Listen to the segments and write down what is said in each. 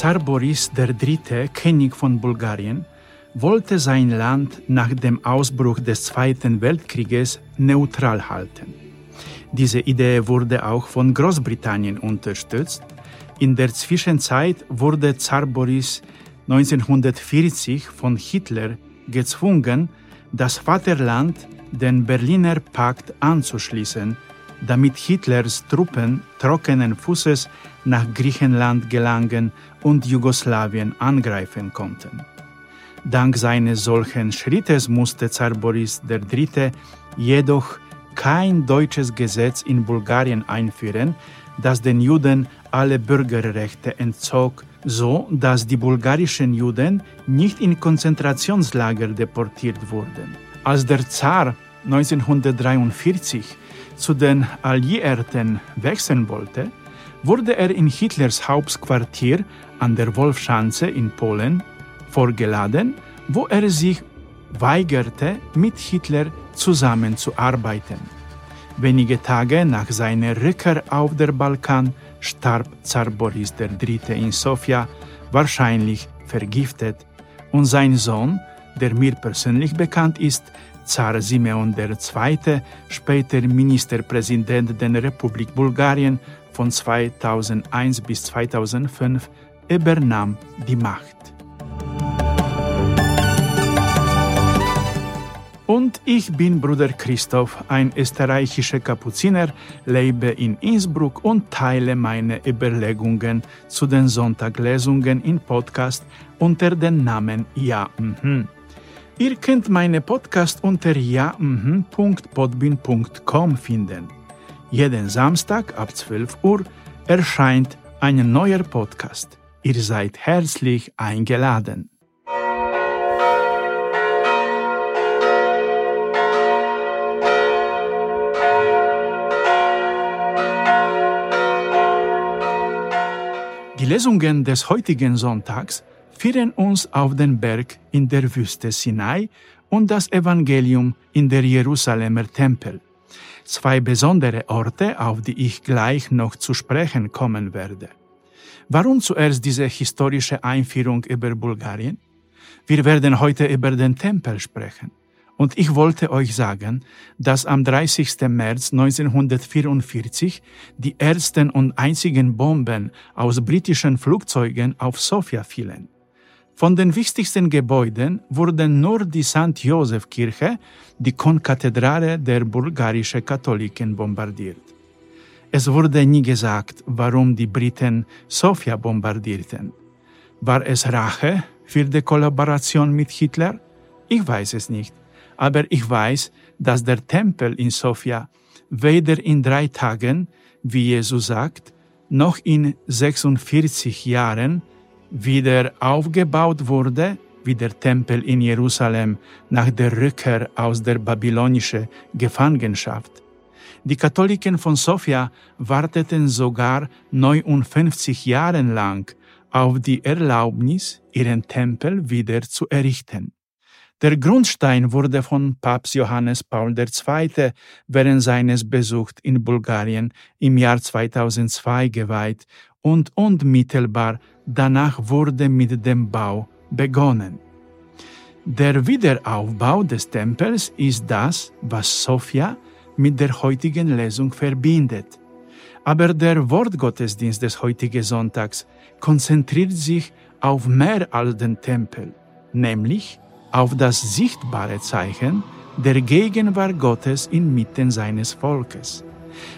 Zar Boris III., König von Bulgarien, wollte sein Land nach dem Ausbruch des Zweiten Weltkrieges neutral halten. Diese Idee wurde auch von Großbritannien unterstützt. In der Zwischenzeit wurde Zar Boris 1940 von Hitler gezwungen, das Vaterland den Berliner Pakt anzuschließen, damit Hitlers Truppen trockenen Fußes nach Griechenland gelangen und Jugoslawien angreifen konnten. Dank seines solchen Schrittes musste Zar Boris III. jedoch kein deutsches Gesetz in Bulgarien einführen, das den Juden alle Bürgerrechte entzog, so dass die bulgarischen Juden nicht in Konzentrationslager deportiert wurden. Als der Zar 1943 zu den Alliierten wechseln wollte, wurde er in Hitlers Hauptquartier an der Wolfschanze in Polen vorgeladen, wo er sich weigerte, mit Hitler zusammenzuarbeiten. Wenige Tage nach seiner Rückkehr auf der Balkan starb Zar Boris III. in Sofia, wahrscheinlich vergiftet, und sein Sohn, der mir persönlich bekannt ist, Zar Simeon II., später Ministerpräsident der Republik Bulgarien von 2001 bis 2005, übernahm die Macht. Und ich bin Bruder Christoph, ein österreichischer Kapuziner, lebe in Innsbruck und teile meine Überlegungen zu den Sonntaglesungen im Podcast unter dem Namen Ja. Mhm. Ihr könnt meine Podcast unter ja.podbin.com finden. Jeden Samstag ab 12 Uhr erscheint ein neuer Podcast. Ihr seid herzlich eingeladen. Die Lesungen des heutigen Sonntags führen uns auf den Berg in der Wüste Sinai und das Evangelium in der Jerusalemer Tempel. Zwei besondere Orte, auf die ich gleich noch zu sprechen kommen werde. Warum zuerst diese historische Einführung über Bulgarien? Wir werden heute über den Tempel sprechen. Und ich wollte euch sagen, dass am 30. März 1944 die ersten und einzigen Bomben aus britischen Flugzeugen auf Sofia fielen. Von den wichtigsten Gebäuden wurden nur die St. Joseph Kirche, die Konkathedrale der bulgarischen Katholiken, bombardiert. Es wurde nie gesagt, warum die Briten Sofia bombardierten. War es Rache für die Kollaboration mit Hitler? Ich weiß es nicht aber ich weiß, dass der Tempel in Sofia weder in drei Tagen, wie Jesus sagt, noch in 46 Jahren wieder aufgebaut wurde, wie der Tempel in Jerusalem nach der Rückkehr aus der babylonischen Gefangenschaft. Die Katholiken von Sofia warteten sogar 59 Jahre lang auf die Erlaubnis, ihren Tempel wieder zu errichten. Der Grundstein wurde von Papst Johannes Paul II. während seines Besuchs in Bulgarien im Jahr 2002 geweiht und unmittelbar danach wurde mit dem Bau begonnen. Der Wiederaufbau des Tempels ist das, was Sophia mit der heutigen Lesung verbindet. Aber der Wortgottesdienst des heutigen Sonntags konzentriert sich auf mehr als den Tempel, nämlich auf das sichtbare Zeichen der Gegenwart Gottes inmitten seines Volkes.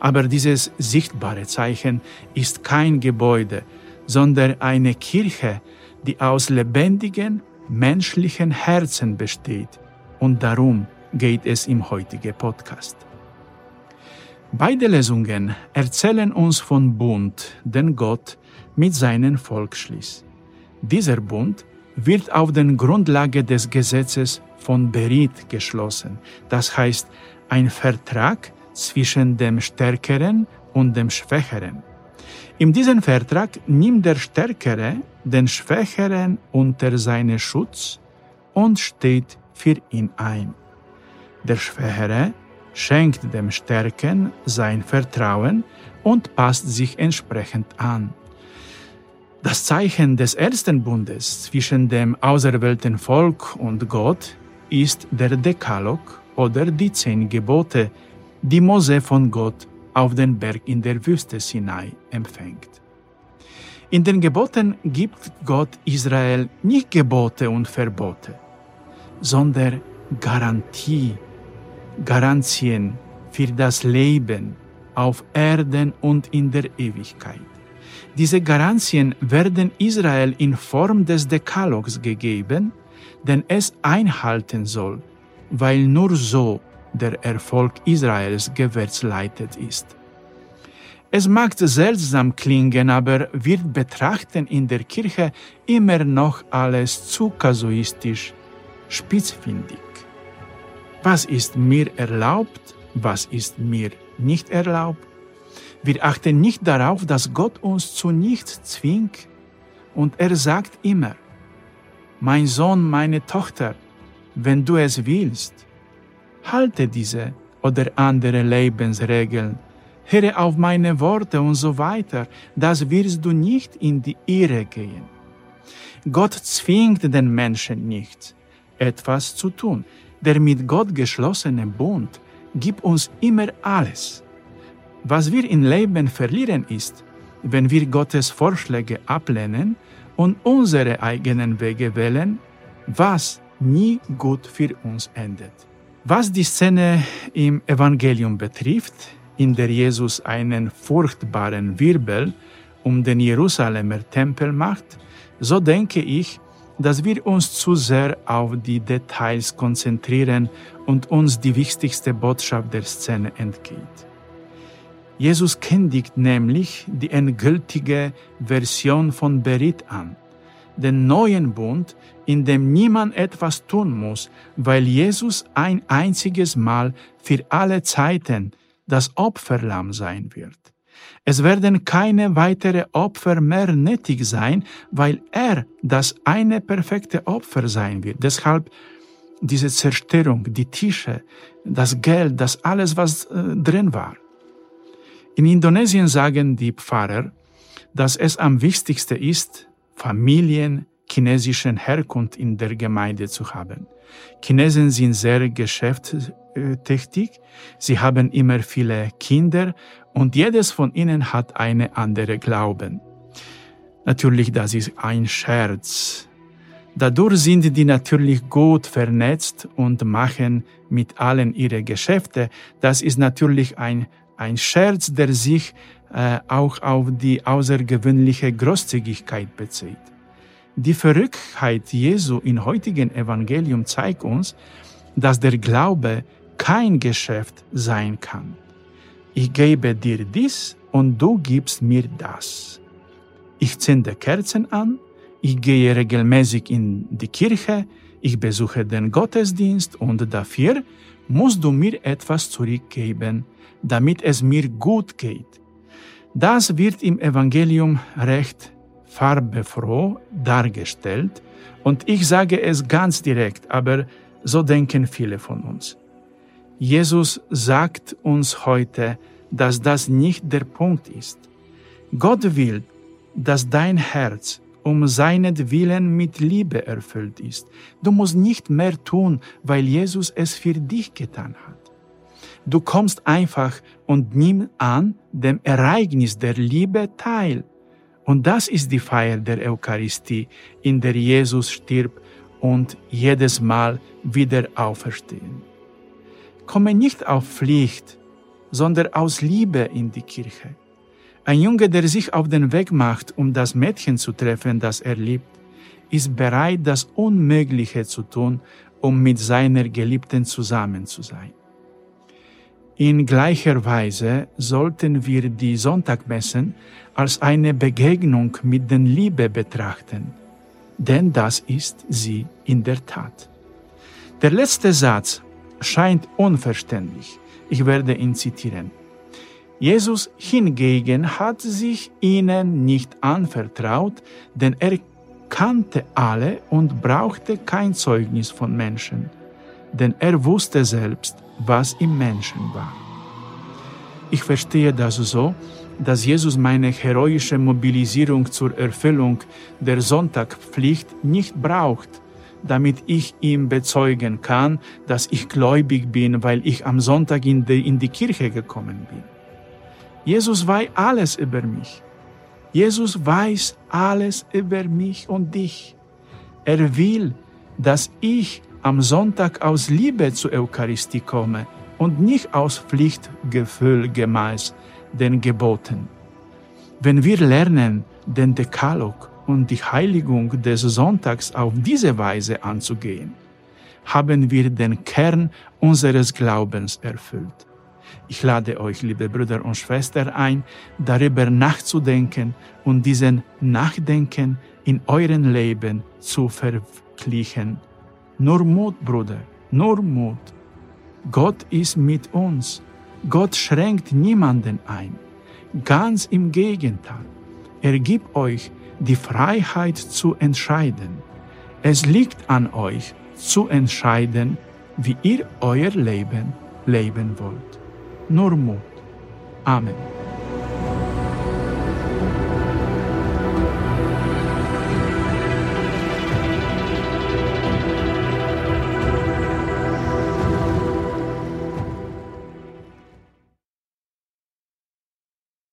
Aber dieses sichtbare Zeichen ist kein Gebäude, sondern eine Kirche, die aus lebendigen, menschlichen Herzen besteht. Und darum geht es im heutigen Podcast. Beide Lesungen erzählen uns von Bund, den Gott mit seinem Volk schließt. Dieser Bund wird auf den Grundlage des Gesetzes von Berit geschlossen. Das heißt, ein Vertrag zwischen dem Stärkeren und dem Schwächeren. In diesem Vertrag nimmt der Stärkere den Schwächeren unter seinen Schutz und steht für ihn ein. Der Schwächere schenkt dem Stärken sein Vertrauen und passt sich entsprechend an. Das Zeichen des ersten Bundes zwischen dem auserwählten Volk und Gott ist der Dekalog oder die zehn Gebote, die Mose von Gott auf den Berg in der Wüste Sinai empfängt. In den Geboten gibt Gott Israel nicht Gebote und Verbote, sondern Garantie, Garantien für das Leben auf Erden und in der Ewigkeit. Diese Garantien werden Israel in Form des Dekalogs gegeben, den es einhalten soll, weil nur so der Erfolg Israels gewährleistet ist. Es mag seltsam klingen, aber wir betrachten in der Kirche immer noch alles zu kasuistisch, spitzfindig. Was ist mir erlaubt, was ist mir nicht erlaubt? Wir achten nicht darauf, dass Gott uns zu nichts zwingt und er sagt immer, mein Sohn, meine Tochter, wenn du es willst, halte diese oder andere Lebensregeln, höre auf meine Worte und so weiter, das wirst du nicht in die Irre gehen. Gott zwingt den Menschen nicht, etwas zu tun. Der mit Gott geschlossene Bund gibt uns immer alles. Was wir im Leben verlieren ist, wenn wir Gottes Vorschläge ablehnen und unsere eigenen Wege wählen, was nie gut für uns endet. Was die Szene im Evangelium betrifft, in der Jesus einen furchtbaren Wirbel um den Jerusalemer Tempel macht, so denke ich, dass wir uns zu sehr auf die Details konzentrieren und uns die wichtigste Botschaft der Szene entgeht. Jesus kündigt nämlich die endgültige Version von Berit an, den neuen Bund, in dem niemand etwas tun muss, weil Jesus ein einziges Mal für alle Zeiten das Opferlamm sein wird. Es werden keine weitere Opfer mehr nötig sein, weil er das eine perfekte Opfer sein wird. Deshalb diese Zerstörung, die Tische, das Geld, das alles, was äh, drin war. In Indonesien sagen die Pfarrer, dass es am wichtigsten ist, Familien chinesischen Herkunft in der Gemeinde zu haben. Chinesen sind sehr geschäftstätig, sie haben immer viele Kinder und jedes von ihnen hat eine andere Glauben. Natürlich, das ist ein Scherz. Dadurch sind die natürlich gut vernetzt und machen mit allen ihre Geschäfte. Das ist natürlich ein ein Scherz, der sich äh, auch auf die außergewöhnliche Großzügigkeit bezieht. Die Verrücktheit Jesu im heutigen Evangelium zeigt uns, dass der Glaube kein Geschäft sein kann. Ich gebe dir dies und du gibst mir das. Ich zünde Kerzen an, ich gehe regelmäßig in die Kirche, ich besuche den Gottesdienst und dafür musst du mir etwas zurückgeben, damit es mir gut geht. Das wird im Evangelium recht farbefroh dargestellt und ich sage es ganz direkt, aber so denken viele von uns. Jesus sagt uns heute, dass das nicht der Punkt ist. Gott will, dass dein Herz um seinetwillen mit Liebe erfüllt ist. Du musst nicht mehr tun, weil Jesus es für dich getan hat. Du kommst einfach und nimm an dem Ereignis der Liebe teil. Und das ist die Feier der Eucharistie, in der Jesus stirbt und jedes Mal wieder auferstehen. Komme nicht auf Pflicht, sondern aus Liebe in die Kirche. Ein Junge, der sich auf den Weg macht, um das Mädchen zu treffen, das er liebt, ist bereit, das Unmögliche zu tun, um mit seiner Geliebten zusammen zu sein. In gleicher Weise sollten wir die Sonntagmessen als eine Begegnung mit den Liebe betrachten, denn das ist sie in der Tat. Der letzte Satz scheint unverständlich. Ich werde ihn zitieren. Jesus hingegen hat sich ihnen nicht anvertraut, denn er kannte alle und brauchte kein Zeugnis von Menschen, denn er wusste selbst, was im Menschen war. Ich verstehe das so, dass Jesus meine heroische Mobilisierung zur Erfüllung der Sonntagpflicht nicht braucht, damit ich ihm bezeugen kann, dass ich gläubig bin, weil ich am Sonntag in die, in die Kirche gekommen bin. Jesus weiß alles über mich. Jesus weiß alles über mich und dich. Er will, dass ich am Sonntag aus Liebe zur Eucharistie komme und nicht aus Pflichtgefühl gemäß den Geboten. Wenn wir lernen, den Dekalog und die Heiligung des Sonntags auf diese Weise anzugehen, haben wir den Kern unseres Glaubens erfüllt. Ich lade euch, liebe Brüder und Schwestern, ein, darüber nachzudenken und diesen Nachdenken in euren Leben zu verwirklichen. Nur Mut, Bruder, nur Mut. Gott ist mit uns. Gott schränkt niemanden ein. Ganz im Gegenteil. Er gibt euch die Freiheit zu entscheiden. Es liegt an euch zu entscheiden, wie ihr euer Leben leben wollt. Nur Mut. Amen.